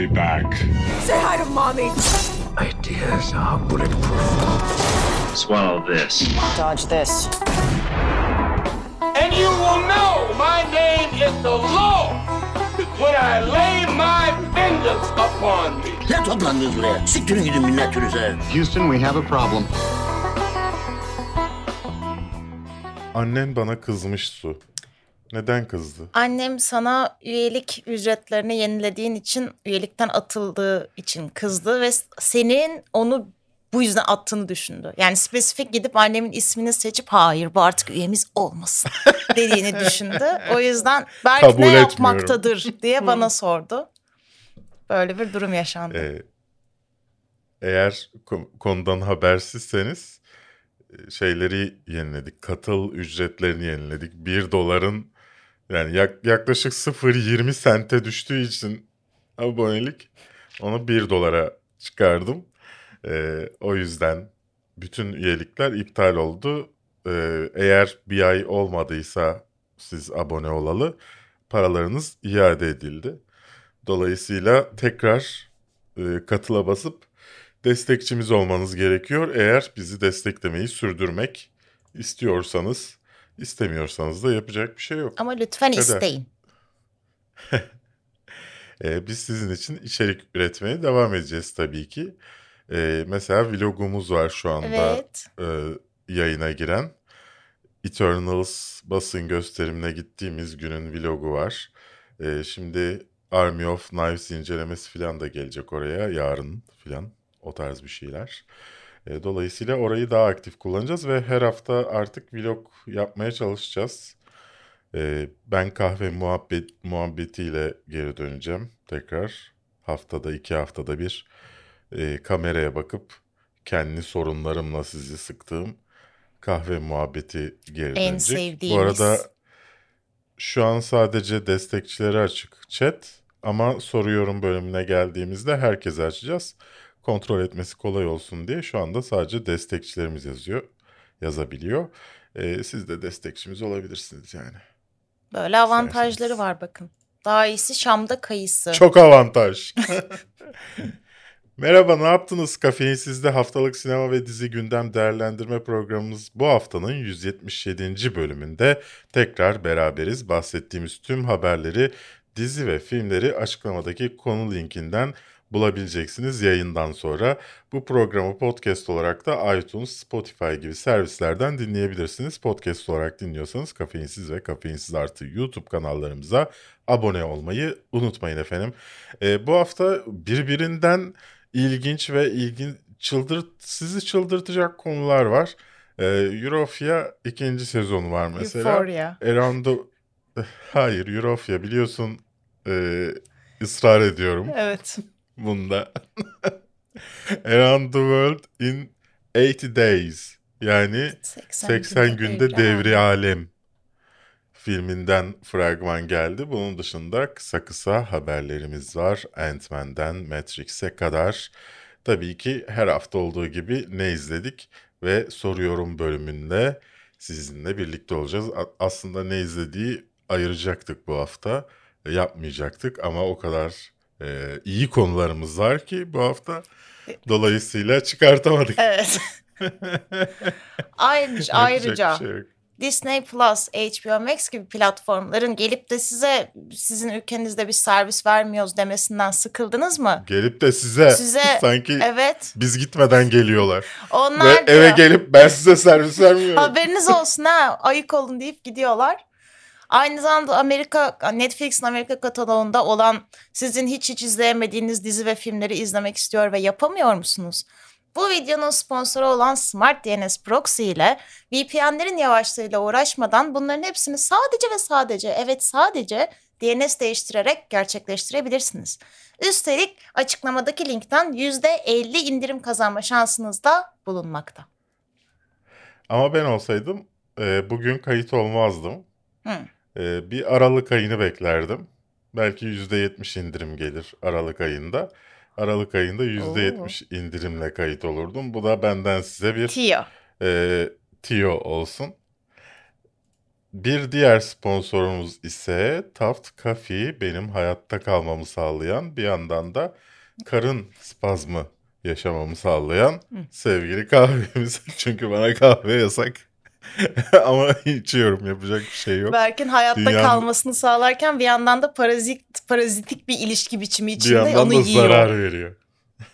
be back. Say hi to mommy. Ideas are bulletproof. Swallow this. Dodge this. And you will know my name is the Lord when I lay my vengeance upon me. Ne toplandınız buraya? Siktirin gidin millet. Houston, we have a problem. Annen bana kızmış Su. Neden kızdı? Annem sana üyelik ücretlerini yenilediğin için, üyelikten atıldığı için kızdı ve senin onu bu yüzden attığını düşündü. Yani spesifik gidip annemin ismini seçip hayır bu artık üyemiz olmasın dediğini düşündü. O yüzden belki Kabul ne etmiyorum. yapmaktadır diye bana sordu. Böyle bir durum yaşandı. Ee, eğer ko- konudan habersizseniz e, şeyleri yeniledik. Katıl ücretlerini yeniledik. 1 doların yani yak- yaklaşık 0.20 sente düştüğü için abonelik onu 1 dolara çıkardım. Ee, o yüzden bütün üyelikler iptal oldu. Ee, eğer bir ay olmadıysa siz abone olalı paralarınız iade edildi. Dolayısıyla tekrar e, katıla basıp destekçimiz olmanız gerekiyor. Eğer bizi desteklemeyi sürdürmek istiyorsanız, istemiyorsanız da yapacak bir şey yok. Ama lütfen Kader. isteyin. E, biz sizin için içerik üretmeye devam edeceğiz tabii ki. E, mesela vlogumuz var şu anda Evet. e, yayına giren. Eternals basın gösterimine gittiğimiz günün vlogu var. E, şimdi Army of Knives incelemesi falan da gelecek oraya yarın falan o tarz bir şeyler. E, dolayısıyla orayı daha aktif kullanacağız ve her hafta artık vlog yapmaya çalışacağız. E, ben kahve muhabbet muhabbetiyle geri döneceğim tekrar. Haftada iki haftada bir e, kameraya bakıp kendi sorunlarımla sizi sıktığım kahve muhabbeti geri En dönecek. sevdiğimiz. Bu arada şu an sadece destekçilere açık chat ama soruyorum bölümüne geldiğimizde herkese açacağız. Kontrol etmesi kolay olsun diye şu anda sadece destekçilerimiz yazıyor, yazabiliyor. Ee, siz de destekçimiz olabilirsiniz yani. Böyle avantajları İsterseniz. var bakın. Daha iyisi Şam'da kayısı. Çok avantaj. Merhaba ne yaptınız? Kafeinsiz'de haftalık sinema ve dizi gündem değerlendirme programımız bu haftanın 177. bölümünde tekrar beraberiz. Bahsettiğimiz tüm haberleri, dizi ve filmleri açıklamadaki konu linkinden bulabileceksiniz yayından sonra. Bu programı podcast olarak da iTunes, Spotify gibi servislerden dinleyebilirsiniz. Podcast olarak dinliyorsanız Kafeinsiz ve Kafeinsiz Artı YouTube kanallarımıza abone olmayı unutmayın efendim. Ee, bu hafta birbirinden ilginç ve ilgin çıldırt sizi çıldırtacak konular var. Ee, Eurofia ikinci sezonu var mesela. Euphoria. Around the... Hayır Eurofia biliyorsun e, ısrar ediyorum Evet. Bunda. Around the World in 80 Days. Yani 80 günde devri alem filminden fragman geldi. Bunun dışında kısa kısa haberlerimiz var. Ant-Man'den Matrix'e kadar. Tabii ki her hafta olduğu gibi ne izledik ve soruyorum bölümünde sizinle birlikte olacağız. Aslında ne izlediği ayıracaktık bu hafta. Yapmayacaktık ama o kadar e, iyi konularımız var ki bu hafta. Dolayısıyla çıkartamadık. Evet. Ayrıca, ayrıca şey yok. Disney Plus, HBO Max gibi platformların gelip de size sizin ülkenizde bir servis vermiyoruz demesinden sıkıldınız mı? Gelip de size, Size- sanki Evet. biz gitmeden geliyorlar. Onlar Ve diyor, eve gelip ben size servis vermiyorum. haberiniz olsun ha ayık olun deyip gidiyorlar. Aynı zamanda Amerika Netflix'in Amerika kataloğunda olan sizin hiç hiç izleyemediğiniz dizi ve filmleri izlemek istiyor ve yapamıyor musunuz? Bu videonun sponsoru olan Smart DNS Proxy ile VPN'lerin yavaşlığıyla uğraşmadan bunların hepsini sadece ve sadece evet sadece DNS değiştirerek gerçekleştirebilirsiniz. Üstelik açıklamadaki linkten %50 indirim kazanma şansınız da bulunmakta. Ama ben olsaydım e, bugün kayıt olmazdım. Hı. E, bir Aralık ayını beklerdim. Belki %70 indirim gelir Aralık ayında. Aralık ayında %70 indirimle kayıt olurdum. Bu da benden size bir Tio. e, tiyo olsun. bir diğer sponsorumuz ise Taft Coffee benim hayatta kalmamı sağlayan bir yandan da karın spazmı yaşamamı sağlayan sevgili kahvemiz. Çünkü bana kahve yasak. Ama içiyorum yapacak bir şey yok. Berk'in hayatta Dünyanın- kalmasını sağlarken bir yandan da parazit parazitik bir ilişki biçimi Bir içinde yandan onu da yiyor. zarar veriyor.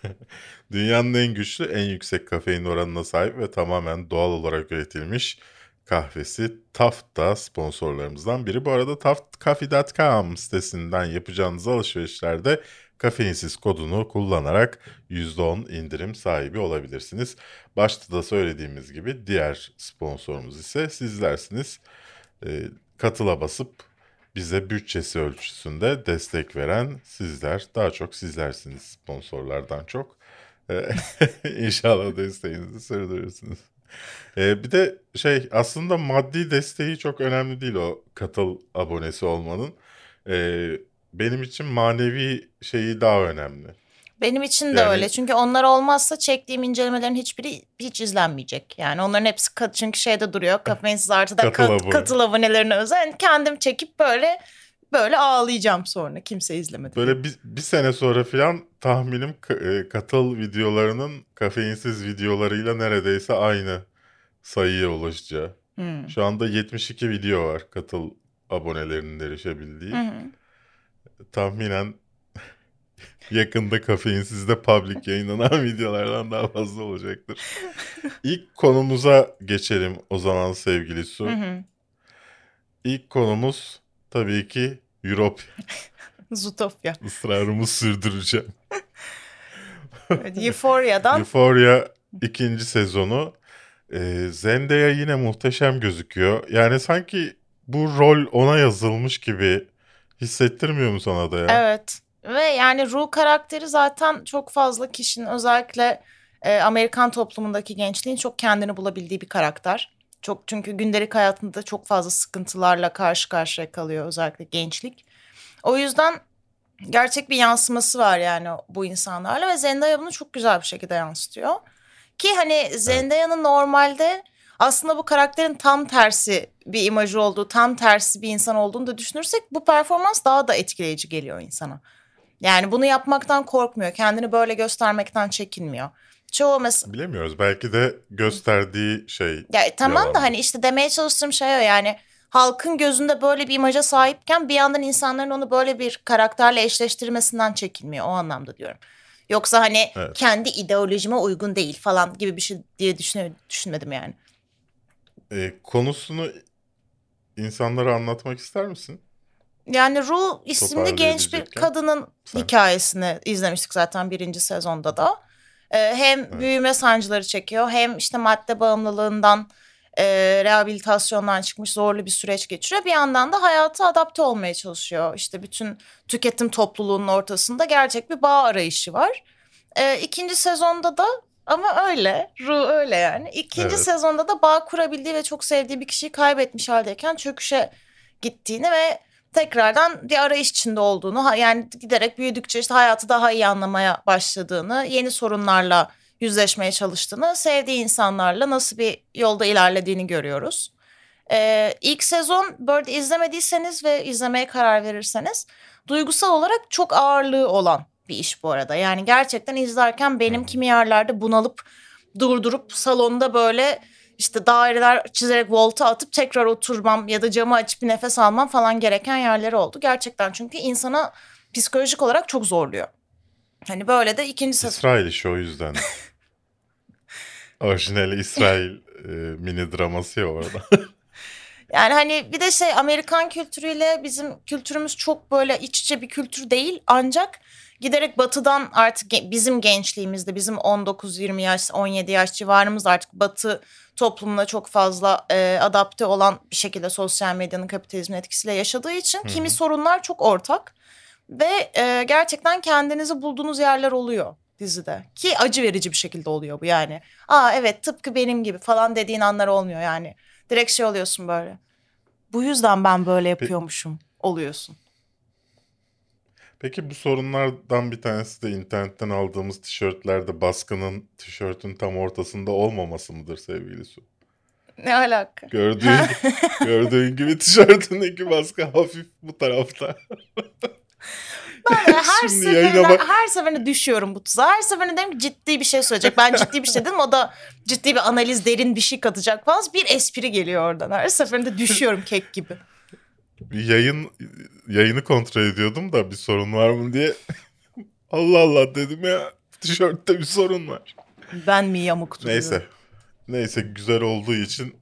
Dünyanın en güçlü, en yüksek kafein oranına sahip ve tamamen doğal olarak üretilmiş kahvesi Taft da sponsorlarımızdan biri. Bu arada taftcoffee.com sitesinden yapacağınız alışverişlerde kafeinsiz kodunu kullanarak %10 indirim sahibi olabilirsiniz. Başta da söylediğimiz gibi diğer sponsorumuz ise sizlersiniz. Ee, katıla basıp bize bütçesi ölçüsünde destek veren sizler. Daha çok sizlersiniz sponsorlardan çok. Ee, İnşallah desteğinizi sürdürürsünüz. Ee, bir de şey aslında maddi desteği çok önemli değil o katıl abonesi olmanın. Ee, benim için manevi şeyi daha önemli. Benim için de Yani- öyle. Çünkü onlar olmazsa çektiğim incelemelerin hiçbiri hiç izlenmeyecek. Yani onların hepsi kat, çünkü şeyde duruyor. Kafeinsiz artıda Katıl kat, katıl abonelerine özel. Yani kendim çekip böyle böyle ağlayacağım sonra. Kimse izlemedi. Böyle bir, bir sene sonra falan tahminim e, katıl videolarının kafeinsiz videolarıyla neredeyse aynı sayıya ulaşacağı. Hmm. Şu anda 72 video var katıl abonelerinin erişebildiği. Hı. Tahminen yakında kafeinsizde public yayınlanan videolardan daha fazla olacaktır. İlk konumuza geçelim o zaman sevgili Su. Hı hı. İlk konumuz tabii ki Europe. Zootopia. Israrımı sürdüreceğim. Euphoria'dan Euphoria ikinci sezonu. Ee, Zendaya yine muhteşem gözüküyor. Yani sanki bu rol ona yazılmış gibi hissettirmiyor mu sana da ya? Evet. Ve yani Ru karakteri zaten çok fazla kişinin özellikle e, Amerikan toplumundaki gençliğin çok kendini bulabildiği bir karakter. Çok çünkü gündelik hayatında çok fazla sıkıntılarla karşı karşıya kalıyor özellikle gençlik. O yüzden gerçek bir yansıması var yani bu insanlarla ve Zendaya bunu çok güzel bir şekilde yansıtıyor. Ki hani Zendaya'nın normalde aslında bu karakterin tam tersi bir imajı olduğu, tam tersi bir insan olduğunu da düşünürsek bu performans daha da etkileyici geliyor insana. Yani bunu yapmaktan korkmuyor, kendini böyle göstermekten çekinmiyor. Çoğu mesela Bilemiyoruz. Belki de gösterdiği şey ya tamam Yalan. da hani işte demeye çalıştığım şey o yani halkın gözünde böyle bir imaja sahipken bir yandan insanların onu böyle bir karakterle eşleştirmesinden çekinmiyor o anlamda diyorum. Yoksa hani Evet. kendi ideolojime uygun değil falan gibi bir şey diye düşünmedim yani. E, konusunu insanlara anlatmak ister misin? Yani Ru isimli genç bir kadının sen. hikayesini izlemiştik zaten birinci sezonda da. Ee, hem büyüme sancıları çekiyor hem işte madde bağımlılığından e, rehabilitasyondan çıkmış zorlu bir süreç geçiriyor. Bir yandan da hayata adapte olmaya çalışıyor. İşte bütün tüketim topluluğunun ortasında gerçek bir bağ arayışı var. Ee, ikinci sezonda da ama öyle. Ru öyle yani. İkinci Evet. sezonda da bağ kurabildiği ve çok sevdiği bir kişiyi kaybetmiş haldeyken çöküşe gittiğini ve tekrardan bir arayış içinde olduğunu yani giderek büyüdükçe işte hayatı daha iyi anlamaya başladığını, yeni sorunlarla yüzleşmeye çalıştığını, sevdiği insanlarla nasıl bir yolda ilerlediğini görüyoruz. Ee, ilk sezon böyle izlemediyseniz ve izlemeye karar verirseniz duygusal olarak çok ağırlığı olan bir iş bu arada. Yani gerçekten izlerken benim kimi yerlerde bunalıp durdurup salonda böyle işte daireler çizerek volta atıp tekrar oturmam ya da camı açıp bir nefes almam falan gereken yerleri oldu. Gerçekten çünkü insana psikolojik olarak çok zorluyor. Hani böyle de ikinci sezon. İsrail işi o yüzden. Orijinali İsrail e, mini draması ya orada. Yani hani bir de şey Amerikan kültürüyle bizim kültürümüz çok böyle iç içe bir kültür değil. Ancak giderek batıdan artık bizim gençliğimizde bizim 19-20 yaş 17 yaş civarımız artık batı toplumuna çok fazla e, adapte olan bir şekilde sosyal medyanın kapitalizmin etkisiyle yaşadığı için kimi sorunlar çok ortak. Ve e, gerçekten kendinizi bulduğunuz yerler oluyor dizide. Ki acı verici bir şekilde oluyor bu yani. Aa evet tıpkı benim gibi falan dediğin anlar olmuyor yani. Direkt şey oluyorsun böyle. Bu yüzden ben böyle yapıyormuşum oluyorsun. Peki bu sorunlardan bir tanesi de internetten aldığımız tişörtlerde baskının tişörtün tam ortasında olmaması mıdır sevgili Su? Ne alaka? Gördüğün, gördüğün gibi tişörtündeki baskı hafif bu tarafta. Ben her Şimdi seferinde, bak- her seferinde düşüyorum bu tuzağa. Her seferinde dedim ki ciddi bir şey söyleyecek. Ben ciddi bir şey dedim. O da ciddi bir analiz, derin bir şey katacak falan. Bir espri geliyor oradan. Her seferinde düşüyorum kek gibi. Bir yayın yayını kontrol ediyordum da bir sorun var mı diye. Allah Allah dedim ya. Tişörtte bir sorun var. Ben mi yamuk duruyorum? Neyse. Neyse güzel olduğu için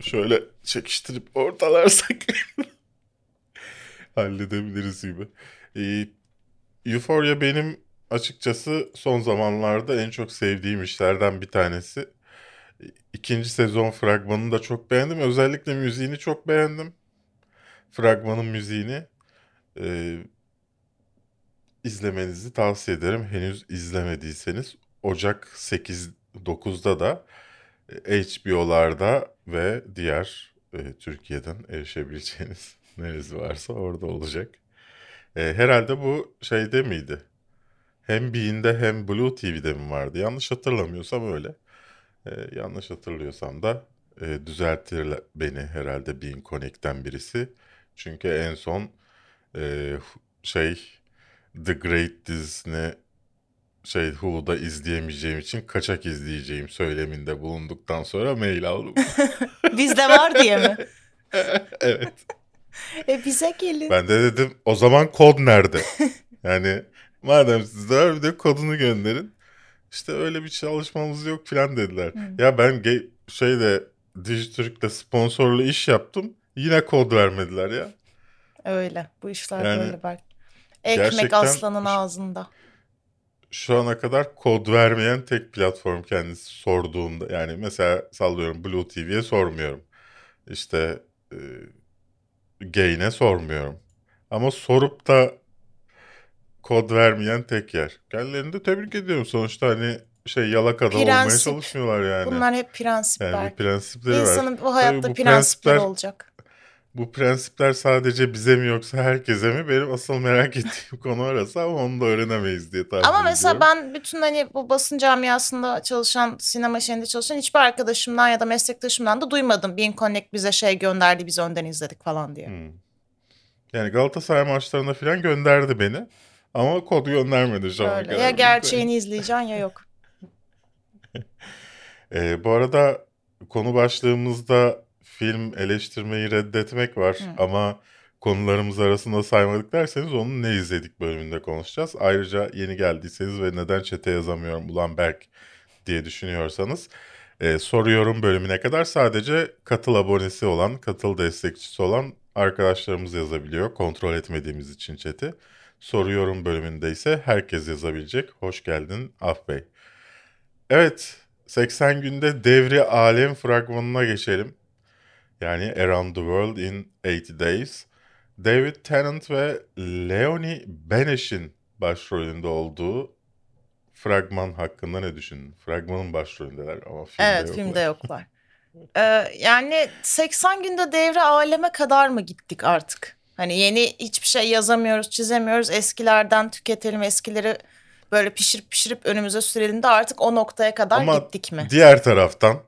şöyle çekiştirip ortalarsak halledebiliriz gibi. Ee, Euphoria benim açıkçası son zamanlarda en çok sevdiğim işlerden bir tanesi. İkinci sezon fragmanını da çok beğendim. Özellikle müziğini çok beğendim. Fragmanın müziğini. Ee, izlemenizi tavsiye ederim. Henüz izlemediyseniz Ocak 8-9'da da e, HBO'larda ve diğer e, Türkiye'den erişebileceğiniz neresi varsa orada olacak. E, herhalde bu şeyde miydi? Hem Bean'de hem Blue TV'de mi vardı? Yanlış hatırlamıyorsam öyle. E, yanlış hatırlıyorsam da e, düzeltir beni herhalde Bean Connect'ten birisi. Çünkü en son e, şey The Great dizisini şey Hulu'da izleyemeyeceğim için kaçak izleyeceğim söyleminde bulunduktan sonra mail aldım. Bizde var diye mi? evet. E bize gelin. Ben de dedim o zaman kod nerede? Yani madem sizde var bir de kodunu gönderin. İşte öyle bir çalışmamız yok falan dediler. Ya ben ge- şeyde Dijitürk'te sponsorlu iş yaptım. Yine kod vermediler ya. Öyle. Bu işler Yani böyle bak. Ekmek aslanın ağzında. Şu ana kadar kod vermeyen tek platform kendisi sorduğunda. Yani mesela sallıyorum Blue TV'ye sormuyorum. İşte e, Gain'e sormuyorum. Ama sorup da kod vermeyen tek yer. Kendilerini de tebrik ediyorum. Sonuçta hani şey yalakada olmaya Prensip. çalışmıyorlar yani. Bunlar hep prensipler. yani bir prensipleri var. İnsanın bu hayatta Tabii bu prensipleri prensipler- olacak. Bu prensipler sadece bize mi yoksa herkese mi? Benim asıl merak ettiğim konu orası ama onu da öğrenemeyiz diye tahmin Ama mesela ediyorum. ben bütün hani bu basın camiasında çalışan, sinema şeyinde çalışan hiçbir arkadaşımdan ya da meslektaşımdan da duymadım. Bean Connect bize şey gönderdi, biz önden izledik falan diye. Hmm. Yani Galatasaray maçlarına falan gönderdi beni. Ama kod göndermedi şu an. Ya gerçeğini izleyeceksin ya yok. Ee, bu arada konu başlığımızda film eleştirmeyi reddetmek var. Ama konularımız arasında saymadık derseniz onun ne izledik bölümünde konuşacağız. Ayrıca yeni geldiyseniz ve neden çete yazamıyorum ulan Berk diye düşünüyorsanız e, soruyorum bölümüne kadar sadece katıl abonesi olan, katıl destekçisi olan arkadaşlarımız yazabiliyor. Kontrol etmediğimiz için chat'i. Soruyorum bölümünde ise herkes yazabilecek. Hoş geldin Af Bey. Evet, 80 günde devri alem fragmanına geçelim. Yani Around the World in 80 Days. David Tennant ve Leonie Benesh'in başrolünde olduğu fragman hakkında ne düşündün? Fragmanın başrolündeler ama filmde Evet, yoklar. filmde yoklar. Ee, yani 80 günde devre aleme kadar mı gittik artık? Hani yeni hiçbir şey yazamıyoruz, çizemiyoruz. Eskilerden tüketelim, eskileri böyle pişirip pişirip önümüze sürelim de artık o noktaya kadar Ama gittik mi? diğer taraftan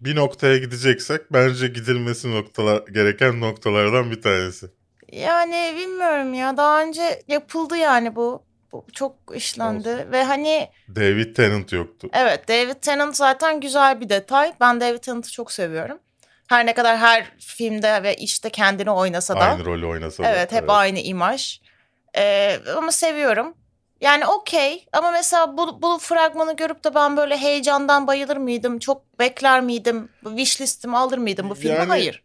bir noktaya gideceksek bence gidilmesi noktalar, gereken noktalardan bir tanesi. Yani bilmiyorum ya daha önce yapıldı yani bu. Bu çok işlendi ve hani David Tennant yoktu. evet David Tennant zaten güzel bir detay. Ben David Tennant'ı çok seviyorum. Her ne kadar her filmde ve işte kendini oynasa da. Aynı rolü oynasa da. Evet hep aynı imaj. Ee, ama seviyorum. Yani okey ama mesela bu, bu fragmanı görüp de ben böyle heyecandan bayılır mıydım? Çok bekler miydim? Wish listimi alır mıydım bu filmi? Yani- Hayır.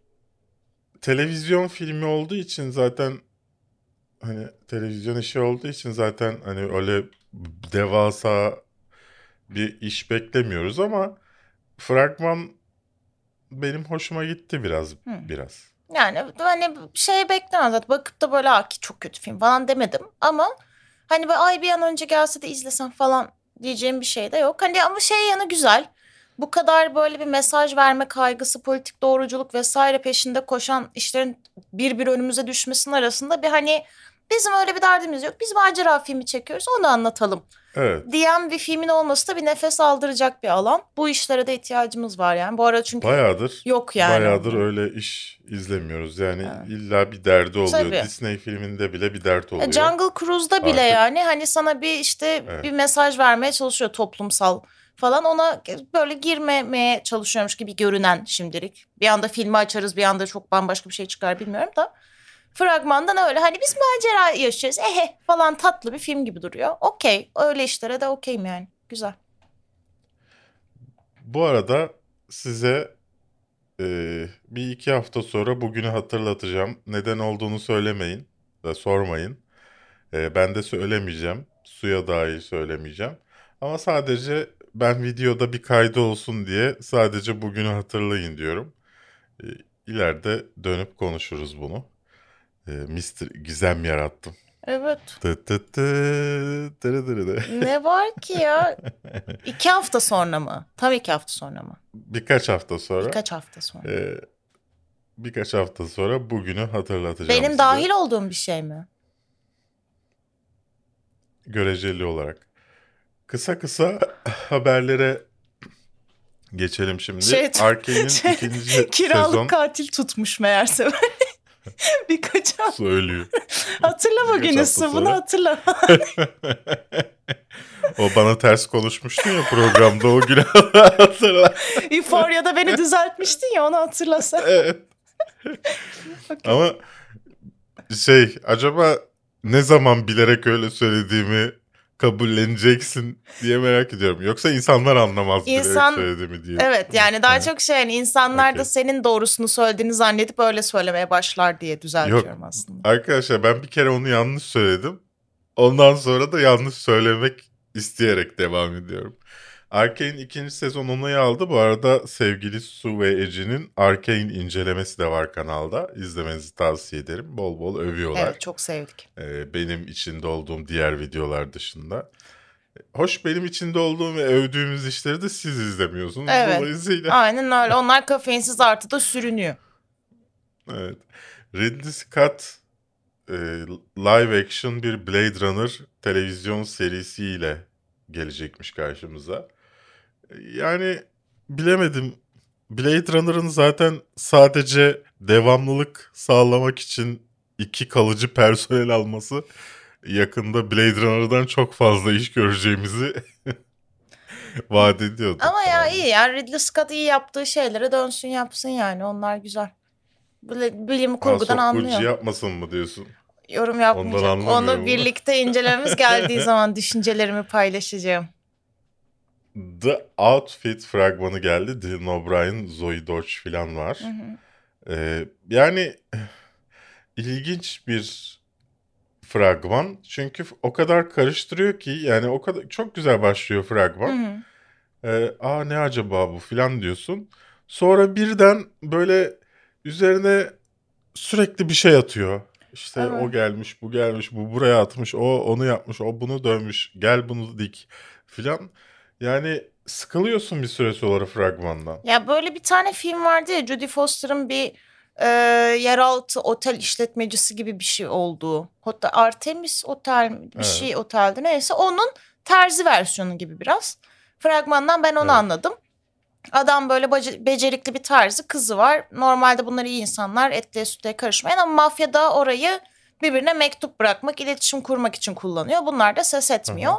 televizyon filmi olduğu için zaten hani televizyon işi olduğu için zaten hani öyle devasa bir iş beklemiyoruz ama fragman benim hoşuma gitti biraz biraz. Yani hani şey beklemem zaten. Bakıp da böyle "Aa, ki çok kötü film falan demedim. Ama hani böyle ay bir an önce gelse de izlesem falan diyeceğim bir şey de yok. Hani ama şey yanı güzel. Bu kadar böyle bir mesaj verme kaygısı, politik doğruculuk vesaire peşinde koşan işlerin bir bir önümüze düşmesinin arasında bir hani bizim öyle bir derdimiz yok. Biz macera filmi çekiyoruz onu anlatalım Evet. diyen bir filmin olması da bir nefes aldıracak bir alan. Bu işlere de ihtiyacımız var yani. Bu arada çünkü Bayağıdır yok yani. bayağıdır öyle iş izlemiyoruz. Yani Evet. illa bir derdi oluyor. Tabii. Disney filminde bile bir dert oluyor. Jungle Cruise'da bile Artık- yani hani sana bir işte Evet. bir mesaj vermeye çalışıyor toplumsal falan ona böyle girmemeye çalışıyormuş gibi görünen şimdilik. Bir anda filmi açarız bir anda çok bambaşka bir şey çıkar bilmiyorum da. Fragmandan öyle hani biz macera yaşıyoruz ehe falan tatlı bir film gibi duruyor. Okey öyle işlere de okeyim yani güzel. Bu arada size e, bir iki hafta sonra bugünü hatırlatacağım. Neden olduğunu söylemeyin ve sormayın. E, ben de söylemeyeceğim. Suya dahi söylemeyeceğim. Ama sadece ben videoda bir kaydı olsun diye sadece bugünü hatırlayın diyorum. E, ileride dönüp konuşuruz bunu. E, Mr. Gizem yarattım. Evet Tı tı tı, tırı tırı tı. ne var ki ya iki hafta sonra mı? Tam iki hafta sonra mı? Birkaç hafta sonra. Birkaç hafta sonra. Ee, birkaç hafta sonra bugünü hatırlatacağım Benim size. dahil olduğum bir şey mi? Göreceli olarak. Kısa kısa haberlere geçelim şimdi. Şey- Arkane'in şey- ikinci Kiralık sezon katil tutmuş meğerse. Birkaç hafta. söylüyor. Hatırla Birkaç bugün hafta bunu sonra. hatırla. o bana ters konuşmuştun ya programda o günü hatırla. Euphoria'da beni düzeltmiştin ya onu hatırlasan. Evet. Ama şey acaba ne zaman bilerek öyle söylediğimi kabulleneceksin diye merak ediyorum. Yoksa insanlar anlamaz İnsan- söylediğimi diye. Evet yani daha çok şey yani insanlar da Okey. senin doğrusunu söylediğini zannedip öyle söylemeye başlar diye düzeltiyorum aslında. Arkadaşlar ben bir kere onu yanlış söyledim. Ondan sonra da yanlış söylemek isteyerek devam ediyorum. Arcane ikinci sezon onayı aldı. Bu arada sevgili Su ve Ece'nin Arcane incelemesi de var kanalda. İzlemenizi tavsiye ederim. Bol bol övüyorlar. Evet çok sevdik. Ee, benim içinde olduğum diğer videolar dışında. Hoş benim içinde olduğum ve övdüğümüz işleri de siz izlemiyorsunuz. Evet. Dolayısıyla Aynen öyle. Onlar kafeinsiz artıda sürünüyor. Evet. Ridley Scott e, live action bir Blade Runner televizyon serisiyle gelecekmiş karşımıza. Yani bilemedim. Blade Runner'ın zaten sadece devamlılık sağlamak için iki kalıcı personel alması yakında Blade Runner'dan çok fazla iş göreceğimizi vaat ediyordu. Ama ya Yani. iyi yani Ridley Scott iyi yaptığı şeylere dönsün yapsın yani onlar güzel. Bilim kurgudan Ha, anlıyor. Yapmasın mı diyorsun? Yorum yapmayacağım. Onu birlikte incelememiz geldiği zaman düşüncelerimi paylaşacağım. The Outfit fragmanı geldi. Dylan O'Brien, Zoe Dodge falan var. Hı hı. Ee, yani ilginç bir fragman. Çünkü o kadar karıştırıyor ki yani o kadar çok güzel başlıyor fragman. hı. Ee, Aa ne acaba bu falan diyorsun. Sonra birden böyle üzerine sürekli bir şey atıyor. İşte Evet. o gelmiş, bu gelmiş, bu buraya atmış, o onu yapmış, o bunu dövmüş, gel bunu dik filan. Yani sıkılıyorsun bir süre sonra fragmandan. Ya böyle bir tane film vardı ya Jodie Foster'ın bir e, yeraltı otel işletmecisi gibi bir şey olduğu. Hatta Artemis Otel bir Evet. şey oteldi neyse onun terzi versiyonu gibi biraz. Fragmandan ben onu Evet. anladım. Adam böyle becerikli bir terzi kızı var. Normalde bunlar iyi insanlar etliye sütliye karışmayan ama mafya da orayı birbirine mektup bırakmak, iletişim kurmak için kullanıyor. Bunlar da ses etmiyor.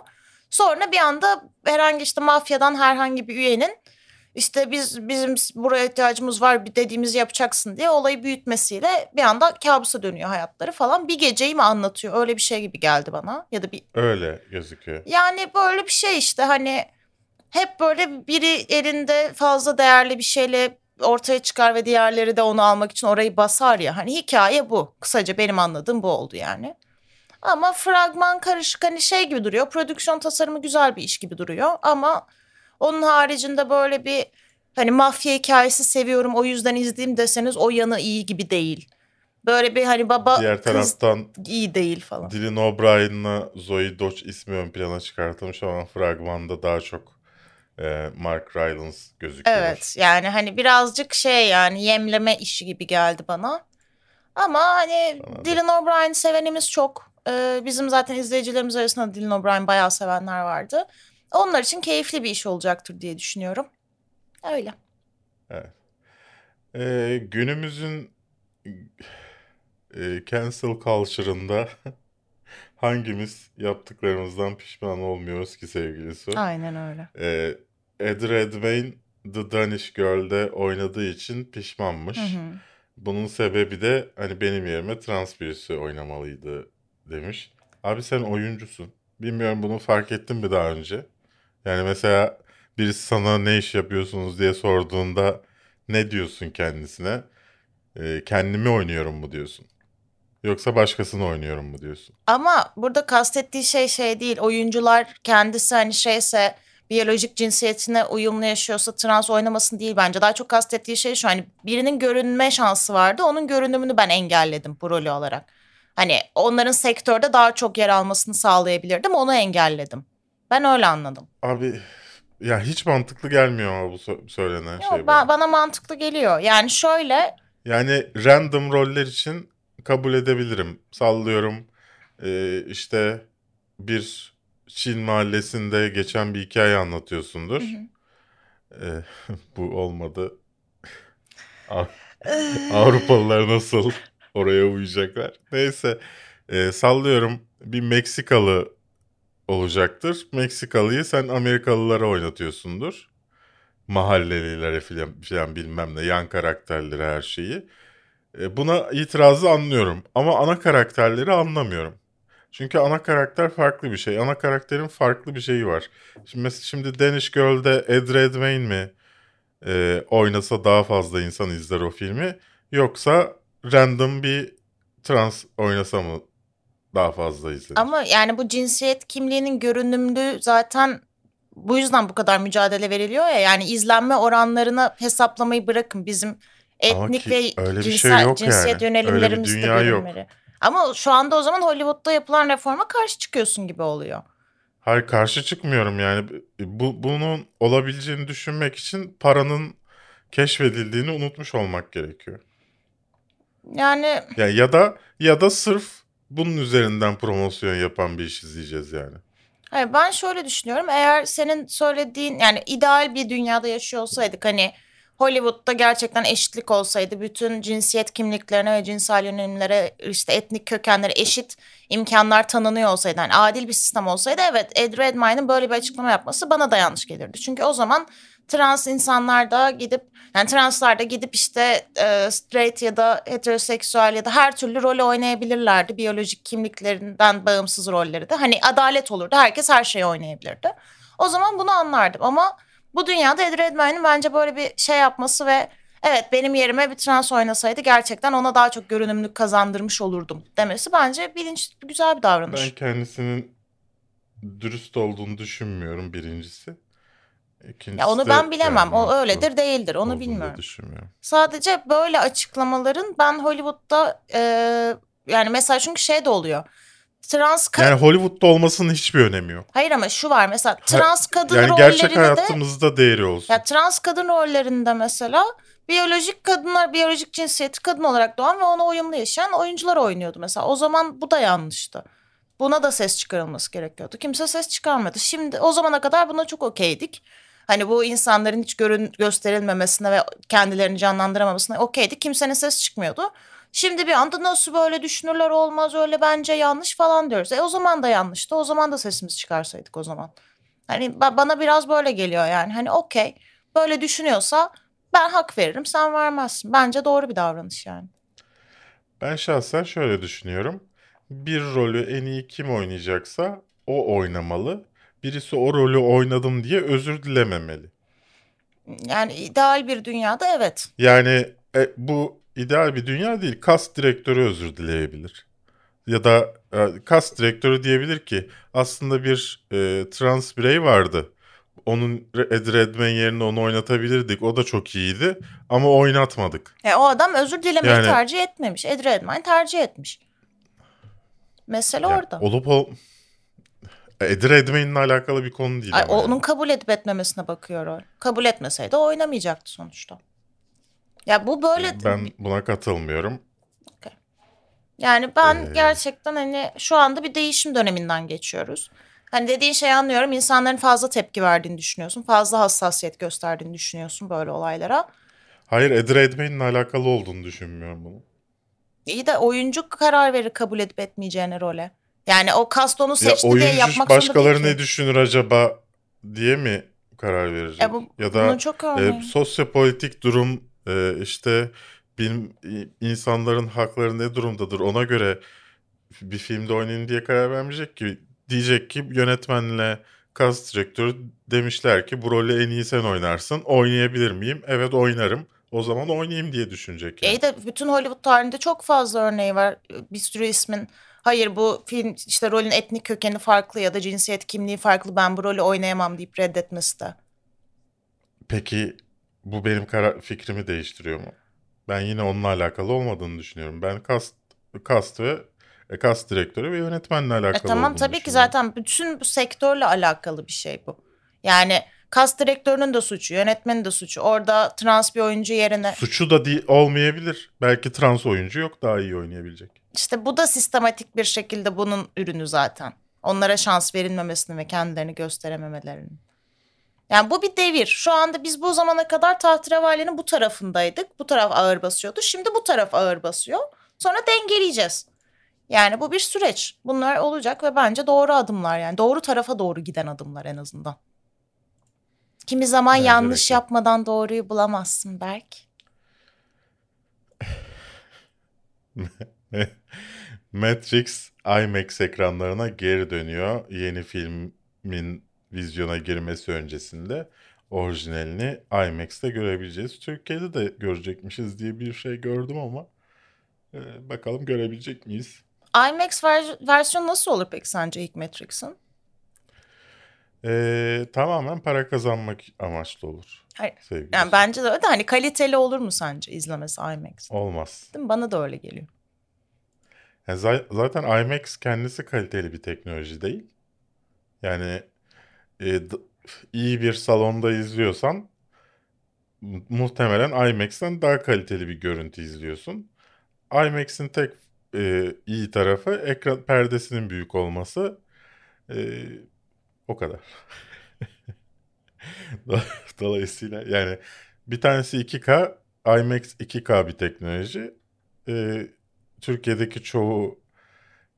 Sonra bir anda herhangi işte mafyadan herhangi bir üyenin işte biz bizim buraya ihtiyacımız var bir dediğimizi yapacaksın diye olayı büyütmesiyle bir anda kabusa dönüyor hayatları falan. Bir geceyi mi anlatıyor? Öyle bir şey gibi geldi bana. Ya da bir Öyle gözüküyor. yani böyle bir şey işte hani hep böyle biri elinde fazla değerli bir şeyle ortaya çıkar ve diğerleri de onu almak için orayı basar ya. Hani hikaye bu. Kısaca benim anladığım bu oldu yani. Ama fragman karışık hani şey gibi duruyor. Prodüksiyon tasarımı güzel bir iş gibi duruyor. Ama onun haricinde böyle bir hani mafya hikayesi seviyorum o yüzden izleyeyim deseniz o yanı iyi gibi değil. Böyle bir hani baba Diğer kız taraftan iyi değil falan. Dylan O'Brien'la Zoe Dodge ismi ön plana çıkartılmış ama fragmanda daha çok e, Mark Rylance gözüküyor. Evet yani hani birazcık şey yani yemleme işi gibi geldi bana. Ama hani Bana. Dylan O'Brien sevenimiz çok. Ee, bizim zaten izleyicilerimiz arasında Dylan O'Brien bayağı sevenler vardı. Onlar için keyifli bir iş olacaktır diye düşünüyorum. Öyle. Ee, günümüzün e, cancel culture'ında hangimiz yaptıklarımızdan pişman olmuyoruz ki sevgili Su? Aynen öyle. Ee, Ed Redmayne The Danish Girl'de oynadığı için pişmanmış. Hı hı. Bunun sebebi de hani benim yerime trans birisi oynamalıydı demiş. Abi sen oyuncusun. Bilmiyorum bunu fark ettin mi daha önce? Yani mesela birisi sana ne iş yapıyorsunuz diye sorduğunda ne diyorsun kendisine? Ee, kendimi oynuyorum mu diyorsun? Yoksa başkasını oynuyorum mu diyorsun? Ama burada kastettiği şey şey değil. Oyuncular kendisi hani şeyse biyolojik cinsiyetine uyumlu yaşıyorsa trans oynamasın değil bence. Daha çok kastettiği şey şu hani birinin görünme şansı vardı. Onun görünümünü ben engelledim bu rolü olarak. Hani onların sektörde daha çok yer almasını sağlayabilirdim. Onu engelledim. Ben öyle anladım. Abi ya hiç mantıklı gelmiyor ama bu sö- söylenen Yok, şey ba- bana. bana mantıklı geliyor. Yani şöyle Yani random roller için kabul edebilirim. Sallıyorum e, işte bir Çin mahallesinde geçen bir hikaye anlatıyorsundur. E, bu olmadı. Av- Avrupalılar nasıl oraya uyacaklar? Neyse e, sallıyorum bir Meksikalı olacaktır. Meksikalıyı sen Amerikalılara oynatıyorsundur. Mahallelilere filan, filan bilmem ne yan karakterleri her şeyi. E, Buna itirazı anlıyorum ama ana karakterleri anlamıyorum. Çünkü ana karakter farklı bir şey. Ana karakterin farklı bir şeyi var. Şimdi mesela şimdi Danish Girl'de Ed Redmayne mi e, oynasa daha fazla insan izler o filmi yoksa random bir trans oynasa mı daha fazla izlenir? ama yani bu cinsiyet kimliğinin görünümlü zaten bu yüzden bu kadar mücadele veriliyor ya. Yani izlenme oranlarına hesaplamayı bırakın bizim etnik ki ve öyle şey cinsel, yok cinsiyet yani. Öyle bir yönelimlerimiz de dünya yok. Ama şu anda o zaman Hollywood'da yapılan reforma karşı çıkıyorsun gibi oluyor. Hayır karşı çıkmıyorum yani. Bu, bunun olabileceğini düşünmek için paranın keşfedildiğini unutmuş olmak gerekiyor. Yani Yani ya da ya da sırf bunun üzerinden promosyon yapan bir iş izleyeceğiz yani. hayır, ben şöyle düşünüyorum. Eğer senin söylediğin yani ideal bir dünyada yaşıyor olsaydık hani Hollywood'da gerçekten eşitlik olsaydı bütün cinsiyet kimliklerine ve cinsel yönelimlere işte etnik kökenlere eşit imkanlar tanınıyor olsaydı hani adil bir sistem olsaydı evet Ed Redmayne'ın böyle bir açıklama yapması bana da yanlış gelirdi. Çünkü o zaman trans insanlar da gidip yani translar da gidip işte e, straight ya da heteroseksüel ya da her türlü rolü oynayabilirlerdi. Biyolojik kimliklerinden bağımsız rolleri de. Hani adalet olurdu. Herkes her şeyi oynayabilirdi. O zaman bunu anlardım ama bu dünyada Ed Redmayne'in bence böyle bir şey yapması ve evet benim yerime bir trans oynasaydı gerçekten ona daha çok görünümlük kazandırmış olurdum demesi bence bilinç güzel bir davranış. Ben kendisinin dürüst olduğunu düşünmüyorum birincisi. İkincisi ya onu de ben bilemem. yani O öyledir değildir. Onu bilmiyorum. düşünmüyorum. Sadece böyle açıklamaların ben Hollywood'da e, yani mesela çünkü şey de oluyor. Trans ka- Yani Hollywood'da olmasının hiçbir önemi yok. hayır ama şu var mesela trans kadın yani rollerinde gerçek de hayatımızda değeri olsun. ya trans kadın rollerinde mesela biyolojik kadınlar biyolojik cinsiyeti kadın olarak doğan ve ona uyumlu yaşayan oyuncular oynuyordu mesela. O zaman bu da yanlıştı. Buna da ses çıkarılması gerekiyordu. Kimse ses çıkarmadı. Şimdi o zamana kadar buna çok okeydik. Hani bu insanların hiç görün, gösterilmemesine ve kendilerini canlandıramamasına okeydi. Kimsenin ses çıkmıyordu. Şimdi bir anda nasıl böyle düşünürler olmaz öyle bence yanlış falan diyoruz. E o zaman da yanlıştı. O zaman da sesimizi çıkarsaydık o zaman. Hani ba- bana biraz böyle geliyor yani. Hani okey böyle düşünüyorsa ben hak veririm sen vermezsin. Bence doğru bir davranış yani. Ben şahsen şöyle düşünüyorum. Bir rolü en iyi kim oynayacaksa o oynamalı. Birisi o rolü oynadım diye özür dilememeli. Yani ideal bir dünyada evet. Yani e, bu ideal bir dünya değil. Kas direktörü özür dileyebilir. Ya da e, kas direktörü diyebilir ki aslında bir e, trans birey vardı. Onun Ed Redmayne yerine onu oynatabilirdik. O da çok iyiydi ama oynatmadık. E, o adam özür dilemeyi Yani- tercih etmemiş. Ed Redmayne tercih etmiş. Mesele Yani orada. olup ol... Ed Redmayne'le alakalı bir konu değil Ay, ama yani. onun kabul edip etmemesine bakıyor rol. Kabul etmeseydi oynamayacaktı sonuçta. Ya bu böyle Ben buna katılmıyorum. Yani ben Ee, gerçekten hani şu anda bir değişim döneminden geçiyoruz. Hani dediğin şeyi anlıyorum. İnsanların fazla tepki verdiğini düşünüyorsun. Fazla hassasiyet gösterdiğini düşünüyorsun böyle olaylara. Hayır Eddie Redmayne'in alakalı olduğunu düşünmüyorum bunu. İyi de oyuncu karar verir kabul edip etmeyeceğine role. Yani o kast onu Ya seçti diye yapmak başkaları ne düşünür acaba diye mi karar verecek? E bu- ya da çok e, sosyopolitik durum e, işte bilim insanların hakları ne durumdadır ona göre bir filmde oynayın diye karar vermeyecek ki. Diyecek ki yönetmenle cast direktörü demişler ki bu rolü en iyi sen oynarsın. Oynayabilir miyim? Evet oynarım. O zaman oynayayım diye düşünecek. Yani. İyi de bütün Hollywood tarihinde çok fazla örneği var. Bir sürü ismin hayır bu film işte rolün etnik kökeni farklı ya da cinsiyet kimliği farklı ben bu rolü oynayamam deyip reddetmesi de. Peki bu benim karar fikrimi değiştiriyor mu? Ben yine onunla alakalı olmadığını düşünüyorum. Ben cast, cast ve e, cast direktörü ve yönetmenle E alakalı tamam olduğunu tabii ki zaten bütün bu sektörle alakalı bir şey bu. Yani kas direktörünün de suçu, yönetmenin de suçu. Orada trans bir oyuncu yerine Suçu da değil, olmayabilir. Belki trans oyuncu yok daha iyi oynayabilecek. işte bu da sistematik bir şekilde bunun ürünü zaten. Onlara şans verilmemesini ve kendilerini gösterememelerinin. Yani bu bir devir. Şu anda biz bu zamana kadar tahterevalinin bu tarafındaydık. Bu taraf ağır basıyordu. Şimdi bu taraf ağır basıyor. Sonra dengeleyeceğiz. Yani bu bir süreç. Bunlar olacak ve bence doğru adımlar yani. Doğru tarafa doğru giden adımlar en azından. Kimi zaman Bence yanlış yapmadan doğruyu bulamazsın Berk. Matrix IMAX ekranlarına geri dönüyor. Yeni filmin vizyona girmesi öncesinde orijinalini IMAX'te görebileceğiz. Türkiye'de de görecekmişiz diye bir şey gördüm ama e, bakalım görebilecek miyiz? IMAX ver- versiyonu nasıl olur peki sence ilk Matrix'in? E, tamamen para kazanmak amaçlı olur. Hayır. Yani bence de öyle de hani kaliteli olur mu sence izlemesi IMAX? Olmaz. Değil mi? Bana da öyle geliyor. Yani za- zaten IMAX kendisi kaliteli bir teknoloji değil. Yani e, iyi bir salonda izliyorsan mu- muhtemelen IMAX'ten daha kaliteli bir görüntü izliyorsun. IMAX'in tek e, iyi tarafı ekran perdesinin büyük olması. E, o kadar. Do- Dolayısıyla yani bir tanesi 2K, IMAX 2K bir teknoloji. E, Türkiye'deki çoğu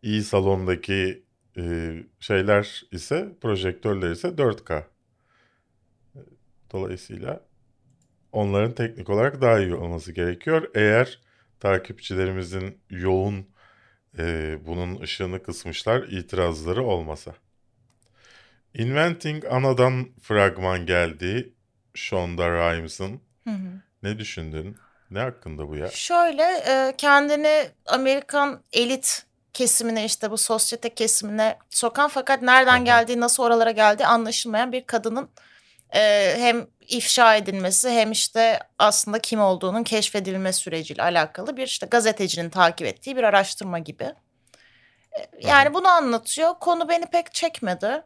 iyi salondaki e, şeyler ise projektörler ise 4K. Dolayısıyla onların teknik olarak daha iyi olması gerekiyor. Eğer takipçilerimizin yoğun e, bunun ışığını kısmışlar itirazları olmasa. Inventing Ana'dan fragman geldi. Shonda Rhimes'ın. Ne düşündün? Ne hakkında bu ya? Şöyle e, kendini Amerikan elit kesimine işte bu sosyete kesimine sokan fakat nereden Hı hı. geldiği nasıl oralara geldiği anlaşılmayan bir kadının e, hem ifşa edilmesi hem işte aslında kim olduğunun keşfedilme süreciyle alakalı bir işte gazetecinin takip ettiği bir araştırma gibi. E, Yani bunu anlatıyor. Konu beni pek çekmedi.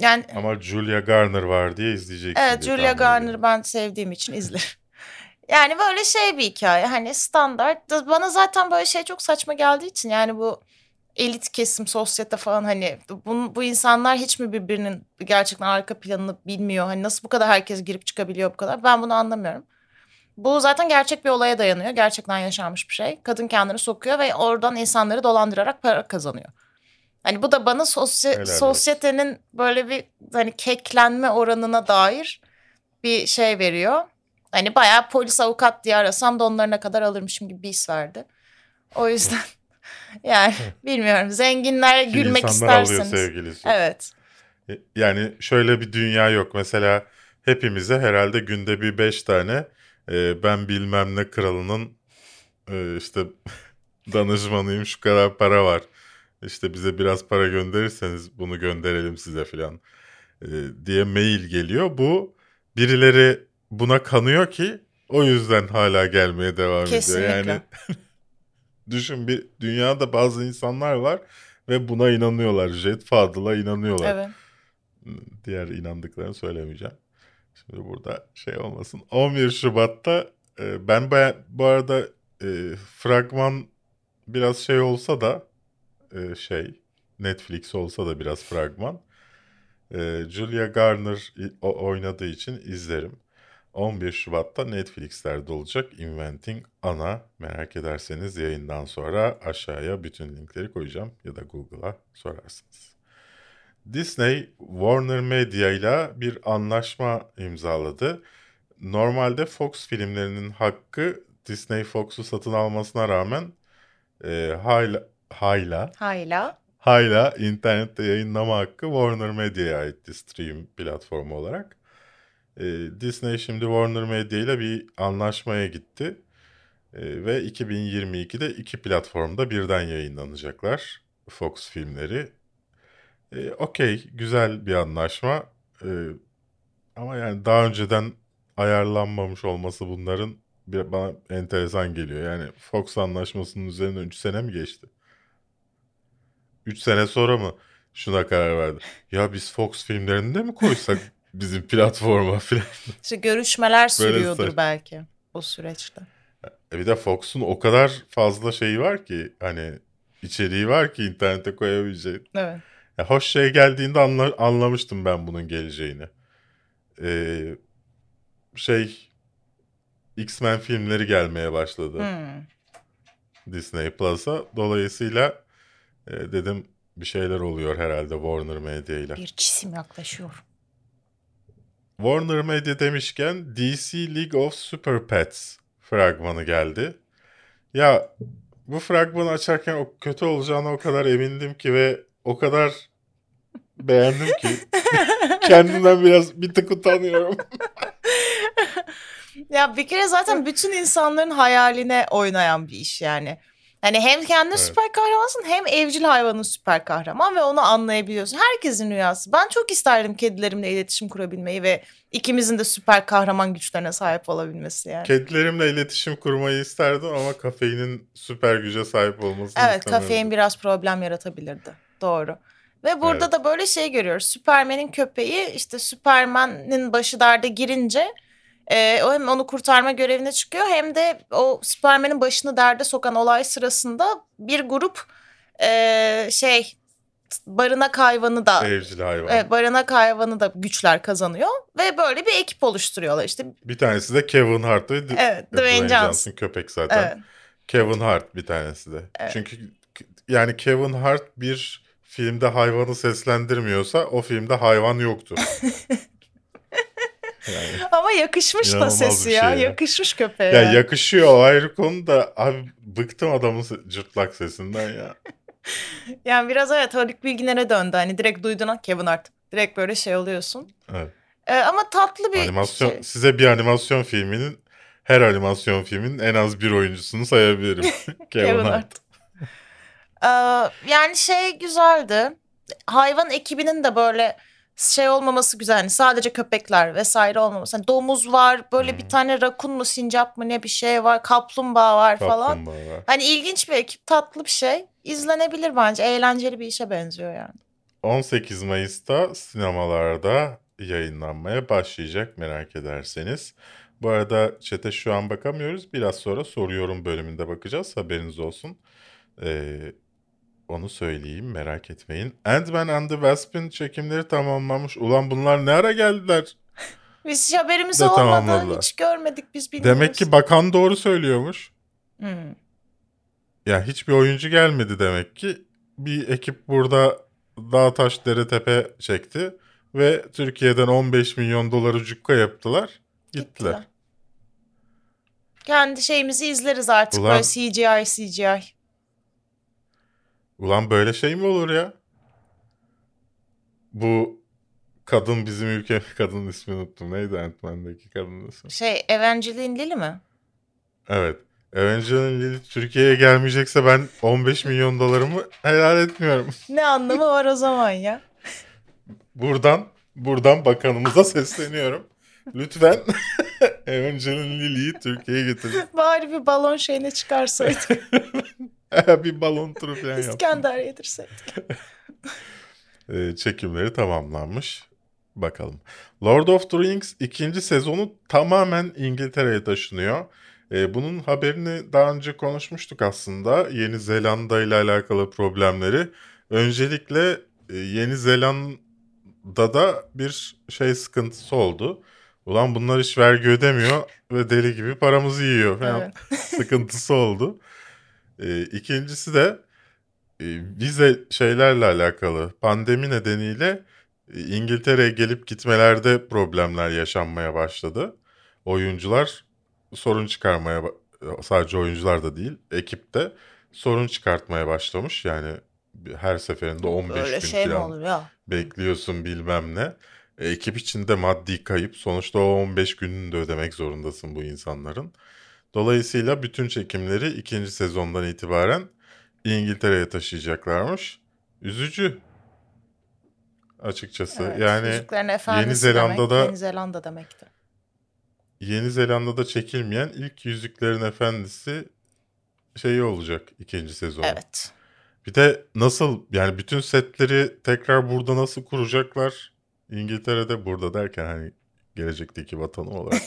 Yani Ama Julia Garner var diye izleyeceksin Evet diye Julia ediyorum. ben sevdiğim için izlerim. Yani böyle şey bir hikaye hani standart. Bana zaten böyle şey çok saçma geldiği için yani bu elit kesim, sosyete falan hani bu, bu insanlar hiç mi birbirinin gerçekten arka planını bilmiyor? Hani nasıl bu kadar herkes girip çıkabiliyor bu kadar? Ben bunu anlamıyorum. Bu zaten gerçek bir olaya dayanıyor. Gerçekten yaşanmış bir şey. Kadın kendini sokuyor ve oradan insanları dolandırarak para kazanıyor. Hani bu da bana Helal olsun. sosyetenin böyle bir hani keklenme oranına dair bir şey veriyor. Hani bayağı polis avukat diye arasam da onlarına kadar alırmışım gibi bir his verdi. O yüzden yani bilmiyorum zenginler Ki gülmek isterseniz. alıyor sevgilisi. Evet. E, Yani şöyle bir dünya yok. Mesela hepimize herhalde günde bir beş tane e, ben bilmem ne kralının e, işte danışmanıyım şu kadar para var. İşte bize biraz para gönderirseniz bunu gönderelim size filan e, diye mail geliyor. Bu birileri buna kanıyor ki o yüzden hala gelmeye devam Kesinlikle. ediyor. Yani düşün bir dünyada bazı insanlar var ve buna inanıyorlar. Jet Fadıl'a inanıyorlar. Evet. Diğer inandıklarını söylemeyeceğim. Şimdi burada şey olmasın. 11 Şubat'ta e, ben baya- bu arada e, fragman biraz şey olsa da e, şey Netflix olsa da biraz fragman. E, Julia Garner oynadığı için izlerim. 11 Şubat'ta Netflix'lerde olacak Inventing Anna. Merak ederseniz yayından sonra aşağıya bütün linkleri koyacağım ya da Google'a sorarsınız. Disney Warner Media ile bir anlaşma imzaladı. Normalde Fox filmlerinin hakkı Disney Fox'u satın almasına rağmen e, hala, hala, Hayla. hala internette yayınlama hakkı Warner Media'ya aitti stream platformu olarak. E, Disney şimdi Warner Media ile bir anlaşmaya gitti. E, ve 2022'de iki platformda birden yayınlanacaklar Fox filmleri. E, Okey, güzel bir anlaşma. E, ama yani daha önceden ayarlanmamış olması bunların bir, bana enteresan geliyor. Yani Fox anlaşmasının üzerinden 3 sene mi geçti? 3 sene sonra mı şuna karar verdi? Ya biz Fox filmlerini de mi koysak bizim platforma falan? İşte görüşmeler sürüyordur saç- belki o süreçte. E bir de Fox'un o kadar fazla şeyi var ki hani içeriği var ki internete koyabileceğin. Evet. Ya hoş şey geldiğinde anla- anlamıştım ben bunun geleceğini. Ee, şey X-Men filmleri gelmeye başladı Hmm. Disney Plus'a. Dolayısıyla e, dedim bir şeyler oluyor herhalde Warner Media ile. Bir cisim yaklaşıyor. Warner Media demişken DC League of Super Pets fragmanı geldi. Ya bu fragmanı açarken o kötü olacağına o kadar emindim ki ve o kadar beğendim ki kendimden biraz bir tık utanıyorum. Ya bir kere zaten bütün insanların hayaline oynayan bir iş yani. Hani hem kendi Evet. süper kahramansın hem evcil hayvanın süper kahraman ve onu anlayabiliyorsun. Herkesin rüyası. Ben çok isterdim kedilerimle iletişim kurabilmeyi ve ikimizin de süper kahraman güçlerine sahip olabilmesi yani. Kedilerimle iletişim kurmayı isterdim ama kafeinin süper güce sahip olmasını Evet kafein biraz problem yaratabilirdi. Doğru. Ve burada Evet. da böyle şey görüyoruz. Süpermen'in köpeği işte Süpermen'in başı derde girince e, o hem onu kurtarma görevine çıkıyor hem de o Süpermen'in başını derde sokan olay sırasında bir grup e, şey barınak hayvanı da Evcil hayvan. evet, barınak hayvanı da güçler kazanıyor ve böyle bir ekip oluşturuyorlar işte. Bir tanesi de Kevin Hart ve Evet, Dwayne Johnson. köpek zaten. Evet. Kevin Hart bir tanesi de. Evet. Çünkü yani Kevin Hart bir filmde hayvanı seslendirmiyorsa o filmde hayvan yoktu. yani, Ama yakışmış da İnanılmaz bir sesi şey ya. ya. Yakışmış köpeğe. ya yani. yakışıyor o ayrı konu da abi bıktım adamın cırtlak sesinden ya. Yani biraz evet Haluk Bilginer'e döndü. Hani direkt duydun ha Kevin Hart. Direkt böyle şey oluyorsun. Evet. Ee, ama tatlı bir Animasyon şey. size bir animasyon filminin her animasyon filmin en az bir oyuncusunu sayabilirim. Kevin, Kevin Hart. Hart. Ee, yani şey güzeldi. Hayvan ekibinin de böyle şey olmaması güzel. Hani sadece köpekler vesaire olmaması. Hani domuz var. Böyle bir Hmm. tane rakun mu sincap mı ne bir şey var. Kaplumbağa var falan. Kaplumbağa var. Hani ilginç bir ekip. Tatlı bir şey. İzlenebilir bence. Eğlenceli bir işe benziyor yani. 18 Mayıs'ta sinemalarda yayınlanmaya başlayacak merak ederseniz. Bu arada çete şu an bakamıyoruz. Biraz sonra soruyorum bölümünde bakacağız. Haberiniz olsun. Ee, onu söyleyeyim merak etmeyin. Ant-Man and the Wasp'in çekimleri tamamlanmış. Ulan bunlar ne ara geldiler? Biz hiç haberimiz De olmadı. tamamladılar. Hiç görmedik biz bilmiyoruz. Demek ki bakan doğru söylüyormuş. Hmm. Ya hiçbir oyuncu gelmedi demek ki. Bir ekip burada dağ taş dere tepe çekti ve Türkiye'den 15 milyon doları cukka yaptılar. Gittiler. Gittiler. Kendi şeyimizi izleriz artık Ulan- böyle CGI CGI. Ulan böyle şey mi olur ya? Bu kadın bizim ülke kadının ismini unuttum. Neydi Ant-Man'daki kadının ismi? Şey Evangeline Lilly mi? Evet. Evangeline Lilly Türkiye'ye gelmeyecekse ben 15 milyon dolarımı helal etmiyorum. Ne anlamı var o zaman ya? Buradan buradan bakanımıza sesleniyorum. Lütfen Evangeline Lilly'yi Türkiye'ye getirin. Bari bir balon şeyine çıkarsaydık. bir balon turu falan yaptım. İskender yedirseydik. Ee, çekimleri tamamlanmış. Bakalım. Lord of the Rings ikinci sezonu tamamen İngiltere'ye taşınıyor. E, bunun haberini daha önce konuşmuştuk aslında. Yeni Zelanda ile alakalı problemleri. Öncelikle e, Yeni Zelanda'da bir şey sıkıntısı oldu. Ulan bunlar hiç vergi ödemiyor ve deli gibi paramızı yiyor falan Evet. sıkıntısı oldu. E, ikincisi de e, vize şeylerle alakalı pandemi nedeniyle e, İngiltere'ye gelip gitmelerde problemler yaşanmaya başladı. Oyuncular sorun çıkarmaya sadece oyuncular da değil ekip de sorun çıkartmaya başlamış. Yani her seferinde 15 Öyle gün şey falan ya? bekliyorsun bilmem ne. E, ekip içinde maddi kayıp. Sonuçta o 15 gününü de ödemek zorundasın bu insanların. Dolayısıyla bütün çekimleri ikinci sezondan itibaren İngiltere'ye taşıyacaklarmış. Üzücü. Açıkçası. Evet, yani Yeni Zelanda'da- demek, Yeni Zelanda demekti. Yeni Zelanda'da çekilmeyen ilk Yüzüklerin Efendisi şeyi olacak ikinci sezon. Evet. Bir de nasıl yani bütün setleri tekrar burada nasıl kuracaklar? İngiltere'de burada derken hani gelecekteki vatanı olarak.